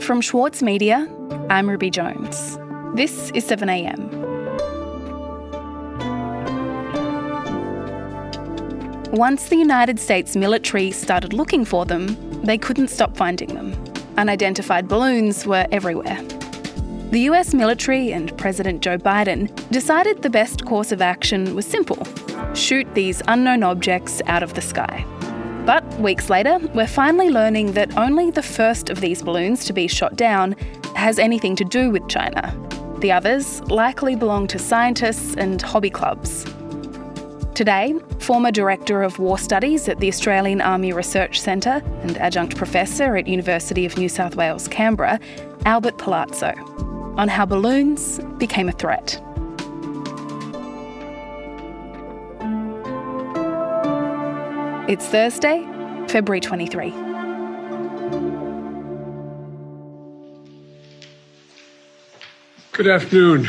From Schwartz Media, I'm Ruby Jones. This is 7am. Once the United States military started looking for them, they couldn't stop finding them. Unidentified balloons were everywhere. The US military and President Joe Biden decided the best course of action was simple shoot these unknown objects out of the sky. Weeks later, we're finally learning that only the first of these balloons to be shot down has anything to do with China. The others likely belong to scientists and hobby clubs. Today, former Director of War Studies at the Australian Army Research Centre and adjunct professor at University of New South Wales, Canberra, Albert Palazzo, on how balloons became a threat. It's Thursday, February 23. Good afternoon.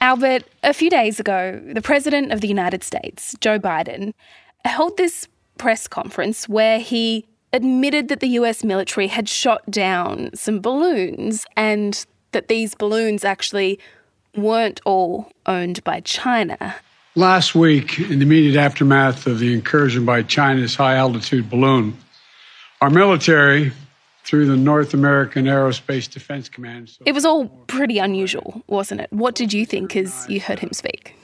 Albert, a few days ago, the President of the United States, Joe Biden, held this press conference where he admitted that the US military had shot down some balloons and that these balloons actually weren't all owned by China. Last week, in the immediate aftermath of the incursion by China's high altitude balloon, our military, through the North American Aerospace Defense Command. It was all pretty unusual, wasn't it? What did you think as you heard him speak?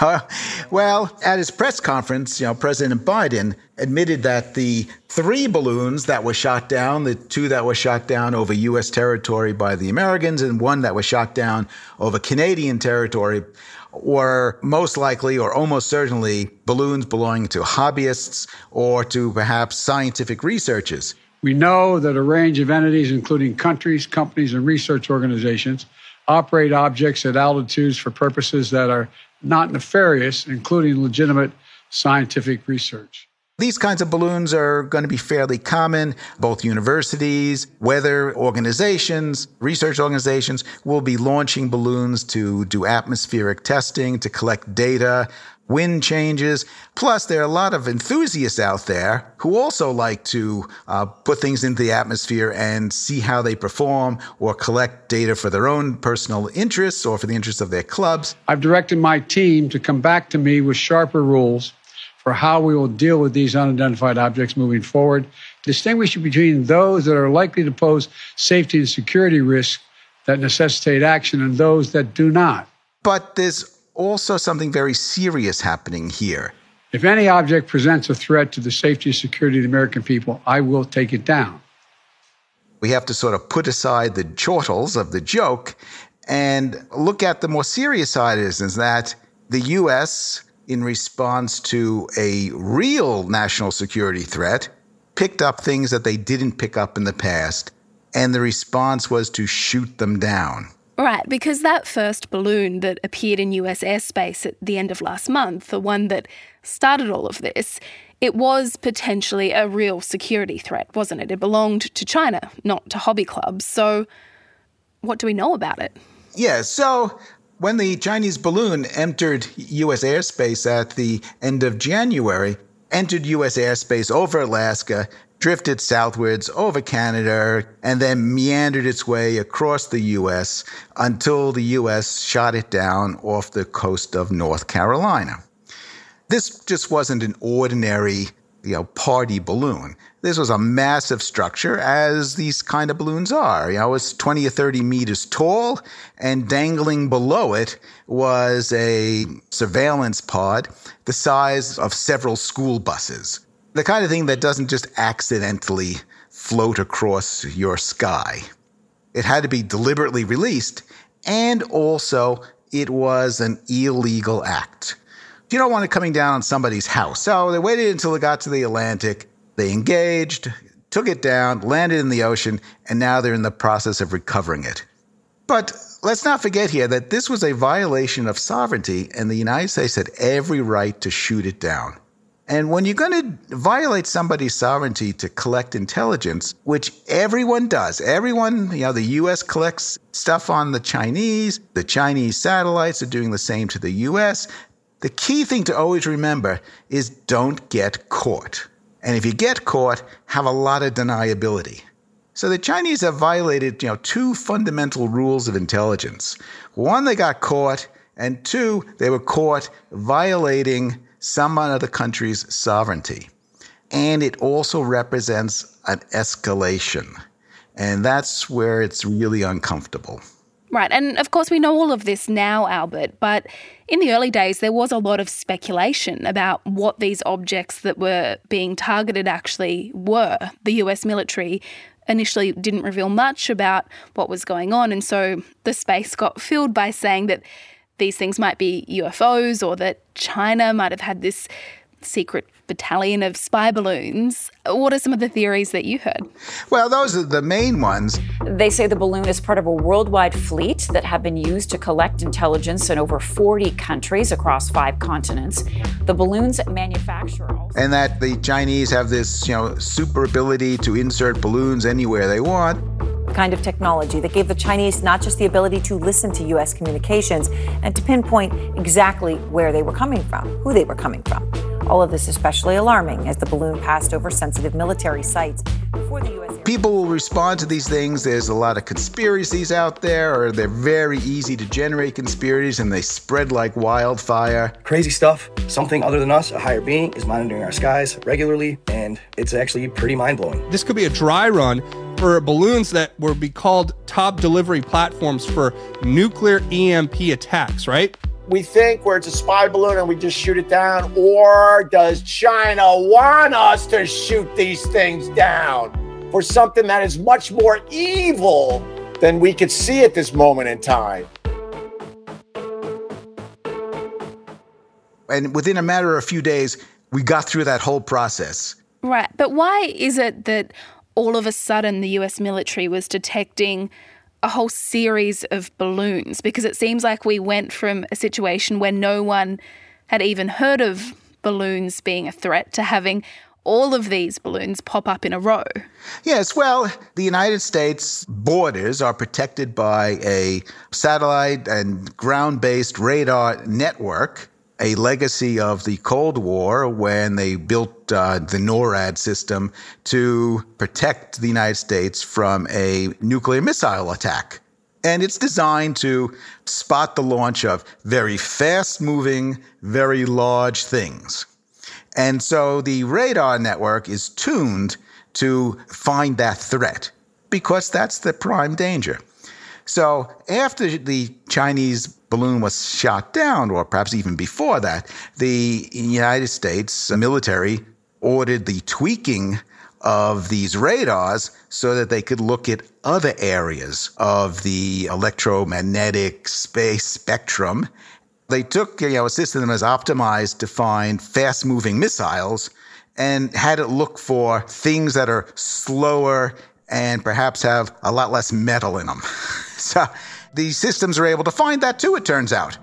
well, at his press conference, you know, President Biden admitted that the three balloons that were shot down, the two that were shot down over U.S. territory by the Americans, and one that was shot down over Canadian territory, were most likely or almost certainly balloons belonging to hobbyists or to perhaps scientific researchers. We know that a range of entities, including countries, companies, and research organizations, operate objects at altitudes for purposes that are not nefarious, including legitimate scientific research. These kinds of balloons are going to be fairly common. Both universities, weather organizations, research organizations will be launching balloons to do atmospheric testing, to collect data wind changes. Plus, there are a lot of enthusiasts out there who also like to uh, put things into the atmosphere and see how they perform or collect data for their own personal interests or for the interests of their clubs. I've directed my team to come back to me with sharper rules for how we will deal with these unidentified objects moving forward, distinguishing between those that are likely to pose safety and security risks that necessitate action and those that do not. But there's also something very serious happening here. If any object presents a threat to the safety and security of the American people, I will take it down. We have to sort of put aside the chortles of the joke and look at the more serious side is, is that the U.S., in response to a real national security threat, picked up things that they didn't pick up in the past, and the response was to shoot them down. Right, because that first balloon that appeared in US airspace at the end of last month, the one that started all of this, it was potentially a real security threat, wasn't it? It belonged to China, not to hobby clubs. So, what do we know about it? Yeah, so when the Chinese balloon entered US airspace at the end of January, entered US airspace over Alaska, drifted southwards over Canada, and then meandered its way across the U.S. until the U.S. shot it down off the coast of North Carolina. This just wasn't an ordinary you know, party balloon. This was a massive structure, as these kind of balloons are. You know, it was 20 or 30 meters tall, and dangling below it was a surveillance pod the size of several school buses the kind of thing that doesn't just accidentally float across your sky. It had to be deliberately released, and also it was an illegal act. You don't want it coming down on somebody's house. So they waited until it got to the Atlantic, they engaged, took it down, landed in the ocean, and now they're in the process of recovering it. But let's not forget here that this was a violation of sovereignty, and the United States had every right to shoot it down. And when you're going to violate somebody's sovereignty to collect intelligence, which everyone does, everyone, you know, the US collects stuff on the Chinese, the Chinese satellites are doing the same to the US. The key thing to always remember is don't get caught. And if you get caught, have a lot of deniability. So the Chinese have violated, you know, two fundamental rules of intelligence. One, they got caught, and two, they were caught violating some other country's sovereignty. And it also represents an escalation. And that's where it's really uncomfortable. Right. And of course, we know all of this now, Albert, but in the early days, there was a lot of speculation about what these objects that were being targeted actually were. The US military initially didn't reveal much about what was going on, and so the space got filled by saying that these things might be UFOs or that China might have had this secret battalion of spy balloons. What are some of the theories that you heard? Well, those are the main ones. They say the balloon is part of a worldwide fleet that have been used to collect intelligence in over 40 countries across five continents. The balloon's manufacturer also- And that the Chinese have this, you know, super ability to insert balloons anywhere they want. kind of technology that gave the Chinese not just the ability to listen to U.S. communications and to pinpoint exactly where they were coming from, who they were coming from. All of this especially alarming as the balloon passed over sensitive military sites before the U.S. People will respond to these things. There's a lot of conspiracies out there, or they're very easy to generate conspiracies and they spread like wildfire. Crazy stuff. Something other than us, a higher being, is monitoring our skies regularly, and it's actually pretty mind blowing. This could be a dry run for balloons that would be called top delivery platforms for nuclear EMP attacks, right? We think where it's a spy balloon and we just shoot it down? Or does China want us to shoot these things down for something that is much more evil than we could see at this moment in time? And within a matter of a few days, we got through that whole process. Right. But why is it that all of a sudden the US military was detecting a whole series of balloons? Because it seems like we went from a situation where no one had even heard of balloons being a threat to having all of these balloons pop up in a row. Yes, well, the United States borders are protected by a satellite and ground based radar network a legacy of the Cold War when they built uh, the NORAD system to protect the United States from a nuclear missile attack. And it's designed to spot the launch of very fast moving, very large things. And so the radar network is tuned to find that threat because that's the prime danger. So after the Chinese balloon was shot down, or perhaps even before that, the United States military ordered the tweaking of these radars so that they could look at other areas of the electromagnetic space spectrum. They took, you know, a system that was optimized to find fast moving missiles and had it look for things that are slower and perhaps have a lot less metal in them. so the systems are able to find that too, it turns out.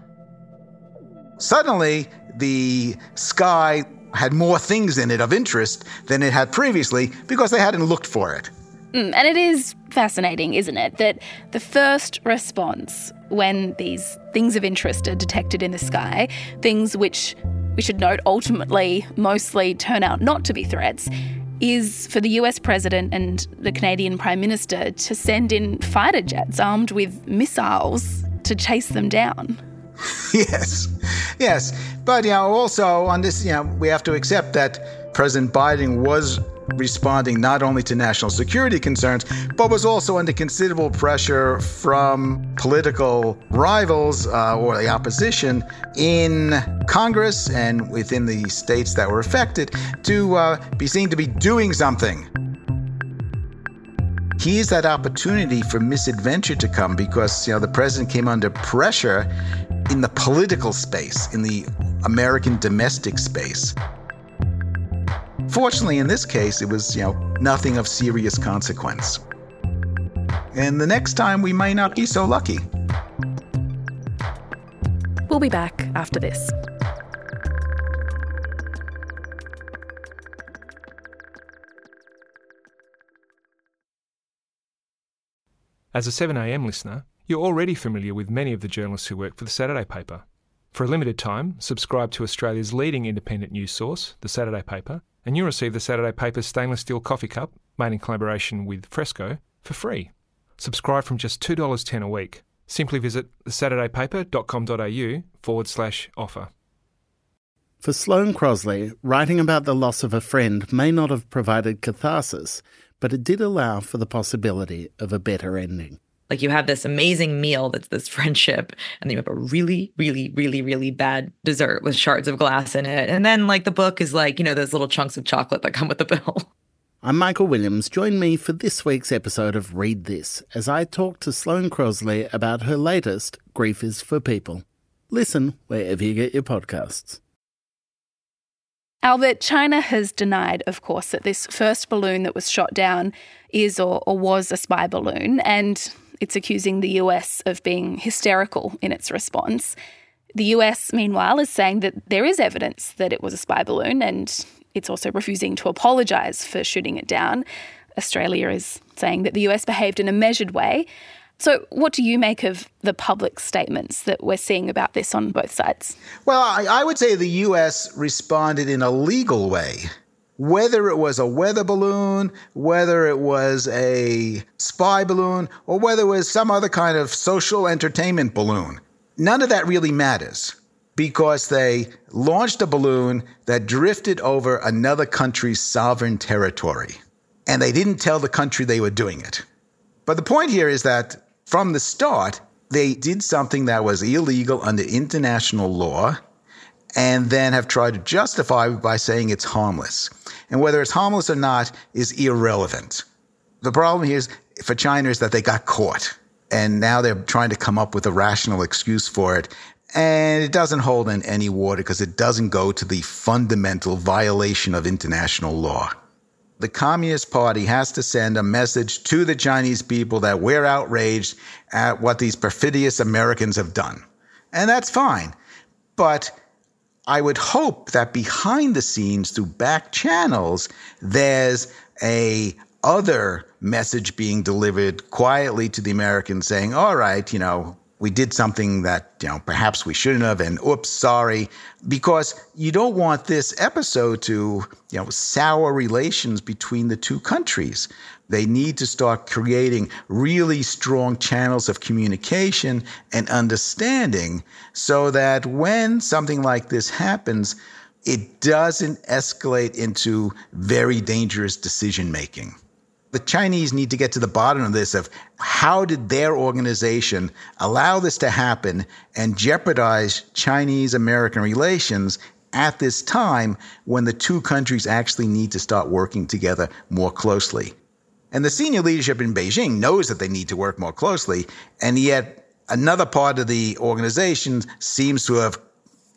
Suddenly, the sky had more things in it of interest than it had previously because they hadn't looked for it. Mm, and it is fascinating, isn't it, that the first response when these things of interest are detected in the sky, things which we should note ultimately mostly turn out not to be threats, is for the US president and the Canadian prime minister to send in fighter jets armed with missiles to chase them down. yes, yes. But, you know, also on this, you know, we have to accept that President Biden was responding not only to national security concerns, but was also under considerable pressure from political rivals uh, or the opposition in Congress and within the states that were affected to uh, be seen to be doing something. Here's that opportunity for misadventure to come because you know the president came under pressure in the political space, in the American domestic space. Fortunately, in this case, it was, you know, nothing of serious consequence. And the next time we may not be so lucky. We'll be back after this. As a 7am listener, you're already familiar with many of the journalists who work for the Saturday paper. For a limited time, subscribe to Australia's leading independent news source, the Saturday paper, and you'll receive the Saturday paper's stainless steel coffee cup made in collaboration with Fresco, for free. Subscribe from just $2.10 a week. Simply visit thesaturdaypaper.com.au forward slash offer. For Sloane Crosley, writing about the loss of a friend may not have provided catharsis, but it did allow for the possibility of a better ending. Like you have this amazing meal that's this friendship, and then you have a really, really, really, really bad dessert with shards of glass in it. And then, like, the book is like, you know, those little chunks of chocolate that come with the bill. I'm Michael Williams. Join me for this week's episode of Read This as I talk to Sloane Crosley about her latest, Grief is for People. Listen wherever you get your podcasts. Albert, China has denied, of course, that this first balloon that was shot down is or, or was a spy balloon, and it's accusing the US of being hysterical in its response. The US, meanwhile, is saying that there is evidence that it was a spy balloon, and it's also refusing to apologise for shooting it down. Australia is saying that the US behaved in a measured way. So, what do you make of the public statements that we're seeing about this on both sides? Well, I, I would say the U.S. responded in a legal way. Whether it was a weather balloon, whether it was a spy balloon, or whether it was some other kind of social entertainment balloon, none of that really matters because they launched a balloon that drifted over another country's sovereign territory. And they didn't tell the country they were doing it. But the point here is that from the start, they did something that was illegal under international law and then have tried to justify by saying it's harmless. And whether it's harmless or not is irrelevant. The problem here is for China is that they got caught. And now they're trying to come up with a rational excuse for it. And it doesn't hold in any water because it doesn't go to the fundamental violation of international law the Communist Party has to send a message to the Chinese people that we're outraged at what these perfidious Americans have done. And that's fine. But I would hope that behind the scenes, through back channels, there's a other message being delivered quietly to the Americans saying, all right, you know, we did something that you know perhaps we shouldn't have and oops sorry. Because you don't want this episode to you know sour relations between the two countries. They need to start creating really strong channels of communication and understanding so that when something like this happens it doesn't escalate into very dangerous decision making the Chinese need to get to the bottom of this of how did their organization allow this to happen and jeopardize Chinese American relations at this time when the two countries actually need to start working together more closely. And the senior leadership in Beijing knows that they need to work more closely, and yet another part of the organization seems to have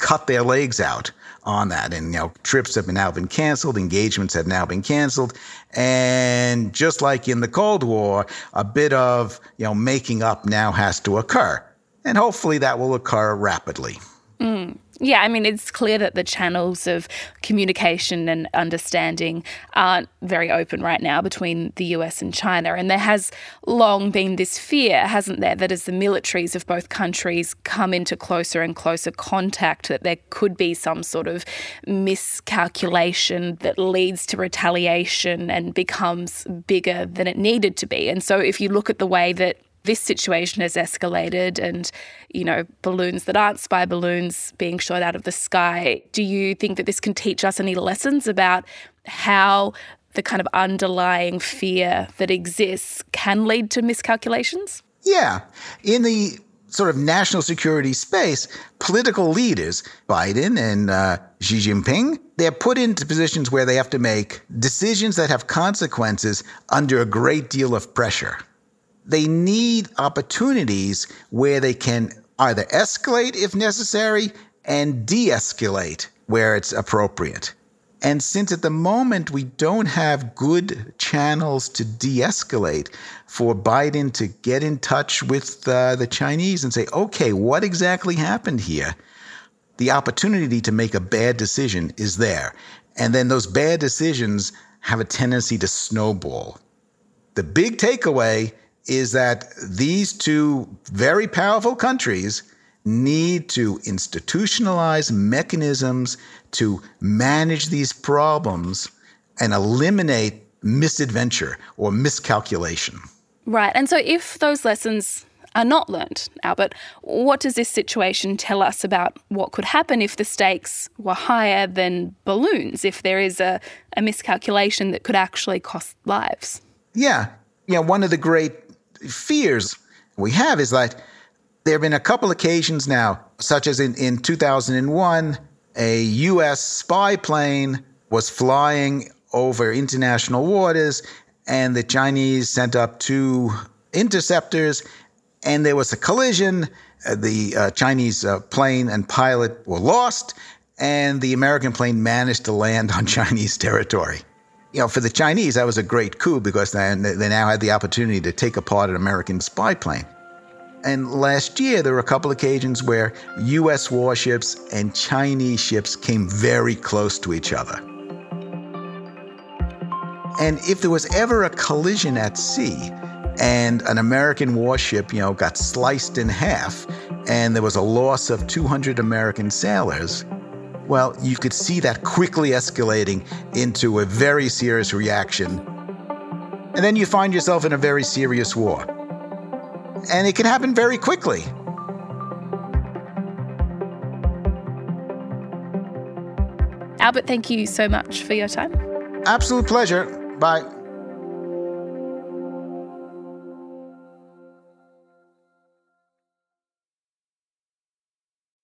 cut their legs out on that. And, you know, trips have now been canceled, engagements have now been canceled. And just like in the Cold War, a bit of, you know, making up now has to occur. And hopefully that will occur rapidly. Mm. Yeah, I mean, it's clear that the channels of communication and understanding aren't very open right now between the US and China. And there has long been this fear, hasn't there, that as the militaries of both countries come into closer and closer contact, that there could be some sort of miscalculation that leads to retaliation and becomes bigger than it needed to be. And so if you look at the way that this situation has escalated and, you know, balloons that aren't spy balloons being shot out of the sky. Do you think that this can teach us any lessons about how the kind of underlying fear that exists can lead to miscalculations? Yeah. In the sort of national security space, political leaders, Biden and uh, Xi Jinping, they're put into positions where they have to make decisions that have consequences under a great deal of pressure they need opportunities where they can either escalate if necessary and de escalate where it's appropriate. And since at the moment we don't have good channels to de escalate, for Biden to get in touch with uh, the Chinese and say, okay, what exactly happened here? The opportunity to make a bad decision is there. And then those bad decisions have a tendency to snowball. The big takeaway is that these two very powerful countries need to institutionalize mechanisms to manage these problems and eliminate misadventure or miscalculation. Right. And so if those lessons are not learned, Albert, what does this situation tell us about what could happen if the stakes were higher than balloons, if there is a, a miscalculation that could actually cost lives? Yeah. Yeah. One of the great fears we have is that there have been a couple occasions now, such as in, in 2001, a U.S. spy plane was flying over international waters, and the Chinese sent up two interceptors, and there was a collision. Uh, the uh, Chinese uh, plane and pilot were lost, and the American plane managed to land on Chinese territory. You know, for the Chinese, that was a great coup because they, they now had the opportunity to take apart an American spy plane. And last year, there were a couple occasions where US warships and Chinese ships came very close to each other. And if there was ever a collision at sea and an American warship, you know, got sliced in half and there was a loss of 200 American sailors, well, you could see that quickly escalating into a very serious reaction. And then you find yourself in a very serious war and it can happen very quickly. Albert, thank you so much for your time. Absolute pleasure. Bye.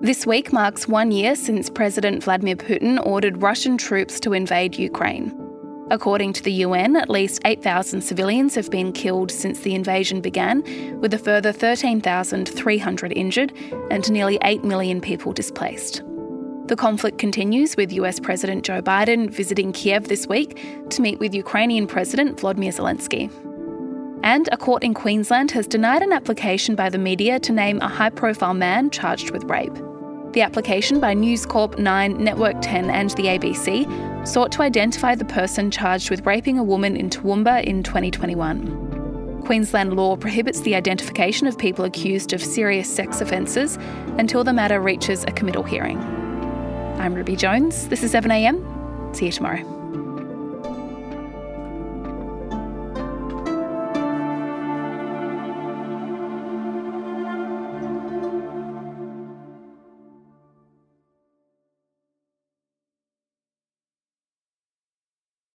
this week marks one year since President Vladimir Putin ordered Russian troops to invade Ukraine. According to the UN, at least 8,000 civilians have been killed since the invasion began, with a further 13,300 injured and nearly 8 million people displaced. The conflict continues with US President Joe Biden visiting Kiev this week to meet with Ukrainian President Volodymyr Zelensky. And a court in Queensland has denied an application by the media to name a high profile man charged with rape. The application by News Corp 9, Network 10, and the ABC sought to identify the person charged with raping a woman in Toowoomba in 2021. Queensland law prohibits the identification of people accused of serious sex offences until the matter reaches a committal hearing. I'm Ruby Jones. This is 7am. See you tomorrow.